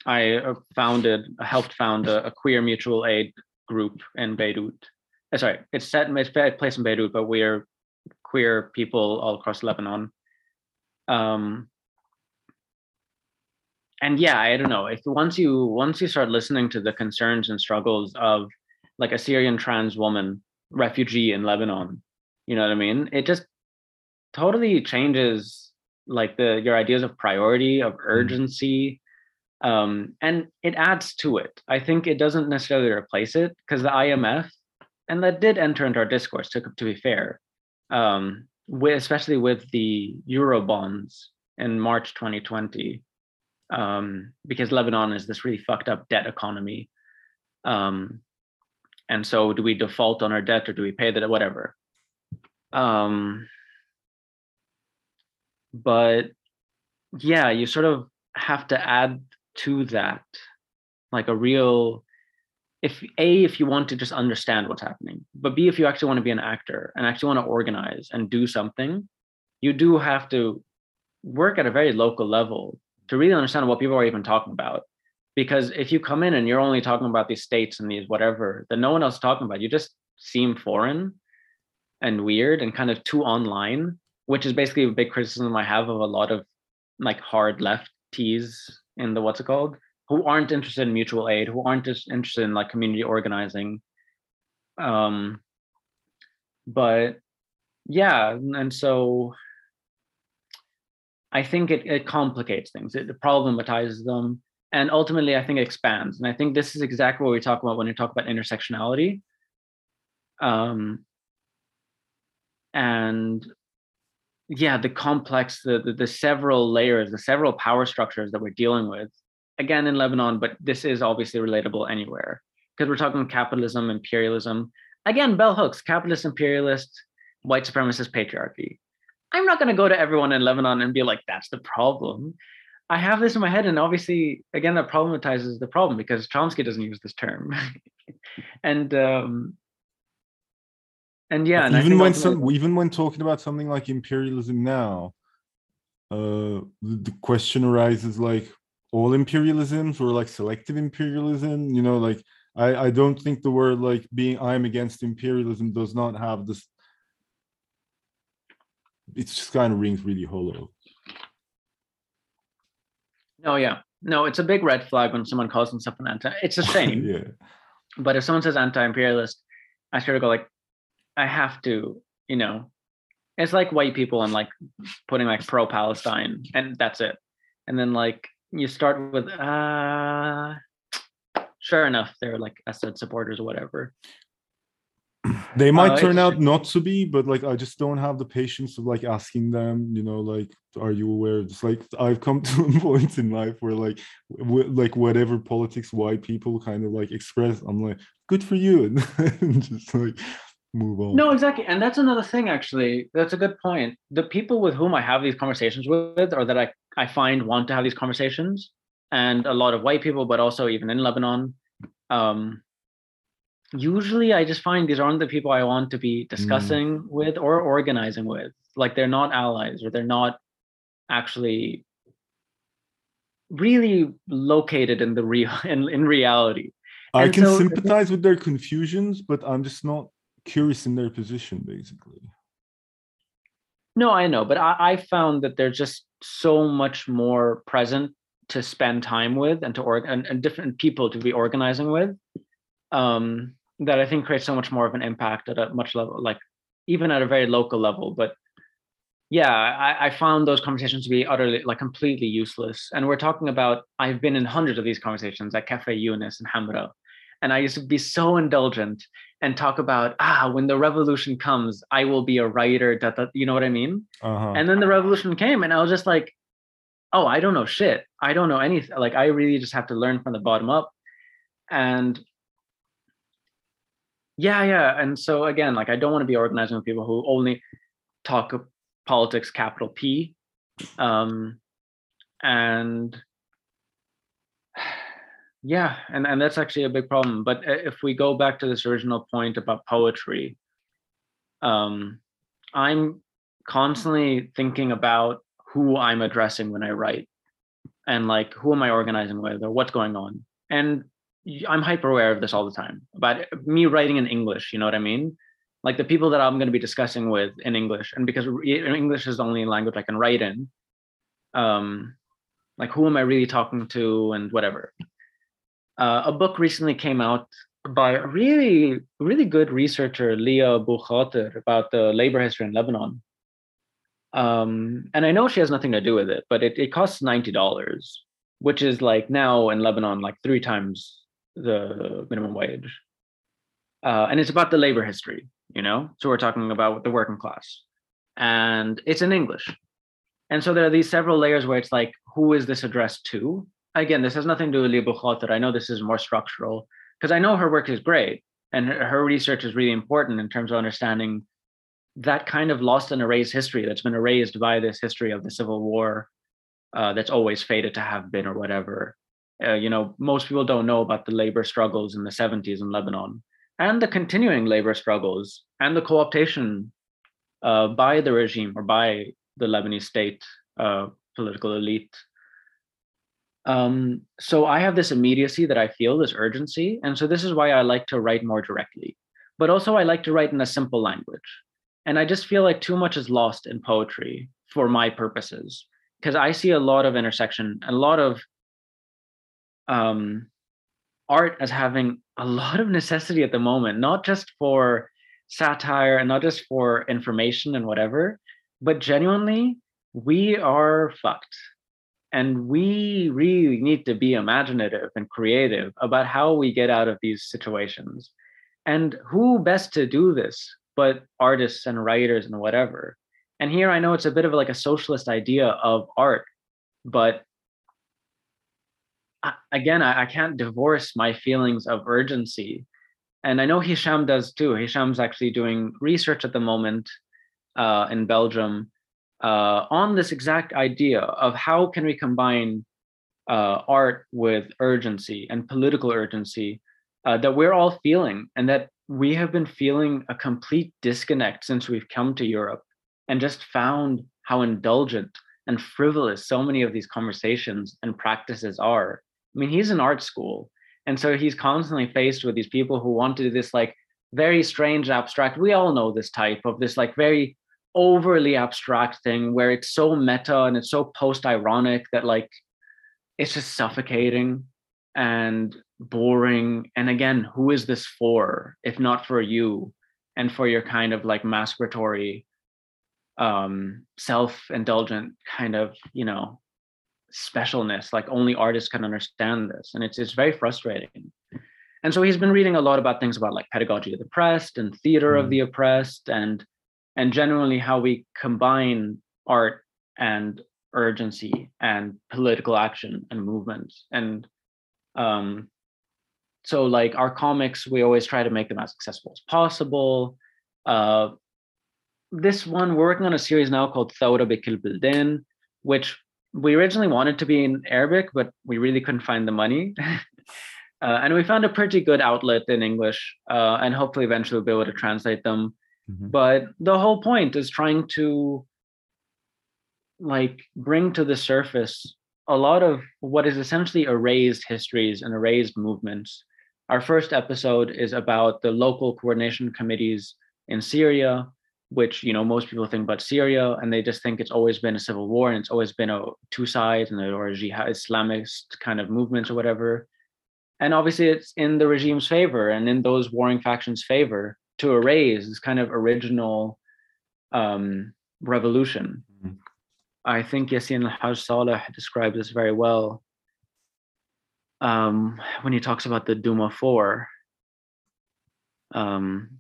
I uh, founded, helped found a, a queer mutual aid group in Beirut. Uh, sorry, it's set it's placed in Beirut, but we are queer people all across Lebanon. Um, and yeah, I don't know if once you once you start listening to the concerns and struggles of like a Syrian trans woman refugee in Lebanon, you know what I mean? It just totally changes like the your ideas of priority of mm-hmm. urgency um, and it adds to it i think it doesn't necessarily replace it because the imf and that did enter into our discourse to, to be fair um, with, especially with the euro bonds in march 2020 um, because lebanon is this really fucked up debt economy. Um, and so do we default on our debt or do we pay the whatever. Um, but yeah you sort of have to add to that like a real if a if you want to just understand what's happening but b if you actually want to be an actor and actually want to organize and do something you do have to work at a very local level to really understand what people are even talking about. Because if you come in and you're only talking about these states and these whatever that no one else is talking about you just seem foreign and weird and kind of too online which is basically a big criticism I have of a lot of like hard left tees in the what's it called, who aren't interested in mutual aid, who aren't just interested in like community organizing. Um, but yeah, and so I think it, it complicates things, it problematizes them, and ultimately I think it expands. And I think this is exactly what we talk about when we talk about intersectionality. Um, and yeah the complex the, the, the several layers the several power structures that we're dealing with again in lebanon but this is obviously relatable anywhere. Because we're talking capitalism imperialism. Again bell hooks capitalist imperialist white supremacist patriarchy. I'm not going to go to everyone in lebanon and be like that's the problem. I have this in my head and obviously again that problematizes the problem because chomsky doesn't use this term. And um, and yeah and even when some even when talking about something like imperialism now uh the question arises like all imperialisms or like selective imperialism you know like i i don't think the word like being i'm against imperialism does not have this it just kind of rings really hollow. No yeah. No it's a big red flag when someone calls themselves an anti it's a shame. Yeah. But if someone says anti-imperialist i sort of go like I have to, you know, it's like white people and like putting like pro Palestine and that's it. And then like you start with uh sure enough, they're like Assad supporters or whatever. They might uh, turn out not to be, but like I just don't have the patience of like asking them, you know, like, are you aware? Just like I've come to a point in life where like, w- like whatever politics white people kind of like express, I'm like, good for you, and just like move on. No, exactly. And that's another thing, actually. That's a good point. The people with whom I have these conversations with, or that I, I find want to have these conversations, and a lot of white people, but also even in Lebanon, um, usually I just find these aren't the people I want to be mm. discussing mm. with or organizing with. Like they're not allies or they're not actually really located in the real in, in reality. I and can so, sympathize with their confusions, but I'm just not curious in their position, basically. No, I know, but I, I found that they're just so much more present to spend time with and to org and, and different people to be organizing with um, that I think creates so much more of an impact at a much level, like even at a very local level. But yeah, I, I found those conversations to be utterly, like completely useless. And we're talking about, I've been in hundreds of these conversations at Cafe Yunus and Hamra. And I used to be so indulgent and talk about ah when the revolution comes i will be a writer that, you know what i mean? Uh-huh. and then the revolution came and i was just like oh i don't know shit. I don't know anything like i really just have to learn from the bottom up. And yeah yeah and so again like i don't want to be organizing with people who only talk politics capital p um and yeah and and that's actually a big problem but uh, if we go back to this original point about poetry um i'm constantly thinking about who i'm addressing when i write and like who am i organizing with or what's going on and i'm hyper aware of this all the time about me writing in english you know what i mean like the people that i'm going to be discussing with in english and because english is the only language i can write in um like who am I really talking to and whatever. Uh, a book recently came out by a really, really good researcher, Leah Abu about the labor history in Lebanon. Um, and I know she has nothing to do with it, but it, it costs $90, which is like now in Lebanon, like three times the minimum wage. Uh, and it's about the labor history, you know? So we're talking about the working class. And it's in English. And so there are these several layers where it's like, who is this addressed to? Again, this has nothing to do with Abu Khater. I know this is more structural because I know her work is great and her, her research is really important in terms of understanding that kind of lost and erased history that's been erased by this history of the civil war uh, that's always fated to have been or whatever uh, you know most people don't know about the labor struggles in the 70s in lebanon and the continuing labor struggles and the co-optation uh, by the regime or by the lebanese state uh, political elite um, so i have this immediacy that i feel this urgency and so this is why i like to write more directly. But also i like to write in a simple language and i just feel like too much is lost in poetry for my purposes because i see a lot of intersection a lot of um, art as having a lot of necessity at the moment not just for satire and not just for information and whatever but genuinely we are fucked and we really need to be imaginative and creative about how we get out of these situations and who best to do this but artists and writers and whatever. And here I know it's a bit of like a socialist idea of art, but I, again, I, I can't divorce my feelings of urgency. And I know Hisham does too. Hisham's actually doing research at the moment uh, in Belgium uh, on this exact idea of how can we combine uh, art with urgency and political urgency uh, that we're all feeling and that we have been feeling a complete disconnect since we've come to Europe and just found how indulgent and frivolous so many of these conversations and practices are. I mean, he's in art school. And so he's constantly faced with these people who want to do this like very strange abstract. We all know this type of this like very overly abstract thing where it's so meta and it's so post ironic that like it's just suffocating and boring. And again who is this for if not for you and for your kind of like masturbatory um self-indulgent kind of you know specialness? Like only artists can understand this and it's it's very frustrating. And so he's been reading a lot about things about like pedagogy of the oppressed and theater mm. of the oppressed and and generally how we combine art and urgency and political action and movement and um so like our comics we always try to make them as accessible as possible uh this one we're working on a series now called Thawra Bikil Bilden, which we originally wanted to be in Arabic, but we really couldn't find the money. uh, and we found a pretty good outlet in English, uh, and hopefully eventually we'll be able to translate them. Mm-hmm. But the whole point is trying to like bring to the surface a lot of what is essentially erased histories and erased movements our first episode is about the local coordination committees in Syria, which you know most people think about Syria and they just think it's always been a civil war and it's always been a two sides and or jihad Islamist kind of movements or whatever. And obviously it's in the regime's favor and in those warring factions' favor to erase this kind of original um, revolution. Mm-hmm. I think Yassin al-Haj Saleh describes this very well um, when he talks about the Douma Four, um,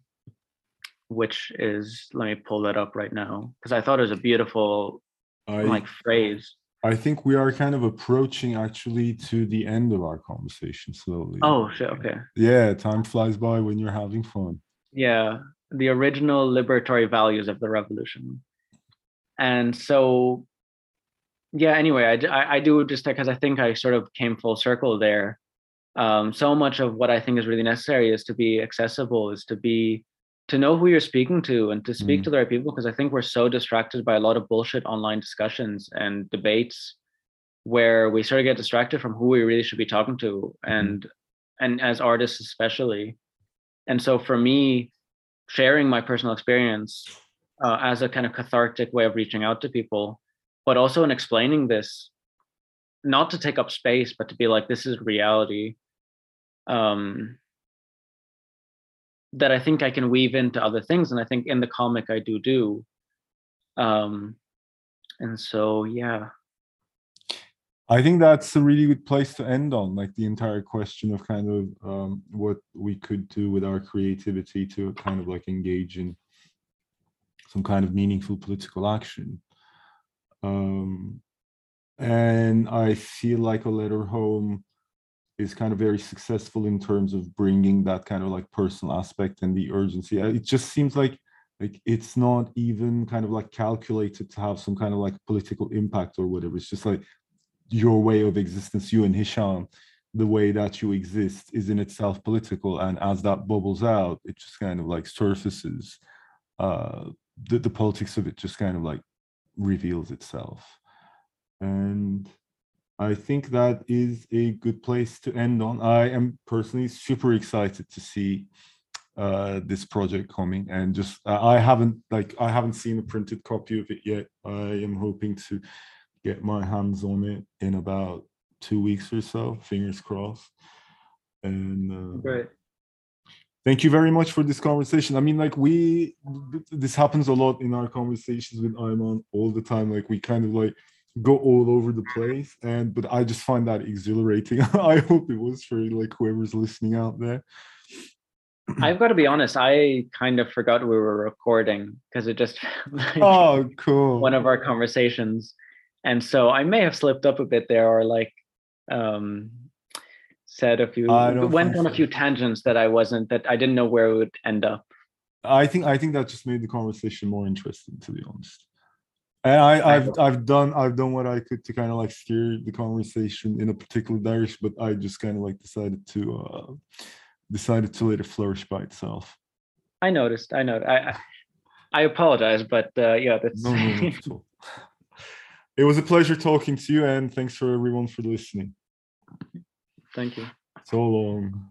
which is let me pull that up right now because I thought it was a beautiful I, like phrase. I think we are kind of approaching actually to the end of our conversation slowly. Oh shit! Okay. Yeah, time flies by when you're having fun. Yeah, the original liberatory values of the revolution, and so yeah anyway i, I, do just because i think i sort of came full circle there um, so much of what i think is really necessary is to be accessible is to be to know who you're speaking to and to speak mm. to the right people because i think we're so distracted by a lot of bullshit online discussions and debates where we sort of get distracted from who we really should be talking to mm-hmm. and mm. and as artists especially and so for me sharing my personal experience uh, as a kind of cathartic way of reaching out to people but also in explaining this not to take up space, but to be like, this is reality. Um, that I think I can weave into other things, and I think in the comic I do do. Um, and so yeah, I think that's a really good place to end on, like the entire question of kind of um, what we could do with our creativity to kind of like engage in some kind of meaningful political action. Um, and I feel like a letter home is kind of very successful in terms of bringing that kind of like personal aspect and the urgency. Uh, it just seems like like it's not even kind of like calculated to have some kind of like political impact or whatever. It's just like your way of existence, you and Hisham, the way that you exist is in itself political. And as that bubbles out, it just kind of like surfaces. Uh, the, the politics of it just kind of like reveals itself. And I think that is a good place to end on. I am personally super excited to see uh, this project coming and just I haven't like I haven't seen a printed copy of it yet. I am hoping to get my hands on it in about two weeks or so. Fingers crossed. And uh, great. Thank you very much for this conversation. I mean, like we, this happens a lot in our conversations with Ayman all the time. Like we kind of like go all over the place, and but I just find that exhilarating. I hope it was for like whoever's listening out there. I've got to be honest. I kind of forgot we were recording because it just like oh cool one of our conversations and so I may have slipped up a bit there, or like um, said a few, went on so. a few tangents that I wasn't, that I didn't know where it would end up. I think I think that just made the conversation more interesting, to be honest. And I, I've I've done I've done what I could to kind of like steer the conversation in a particular direction, but I just kind of like decided to uh decided to let it flourish by itself. I noticed. I know. I I apologize, but uh, yeah, that's. No, no, no, it was a pleasure talking to you, and thanks for everyone for listening. Thank you. So long.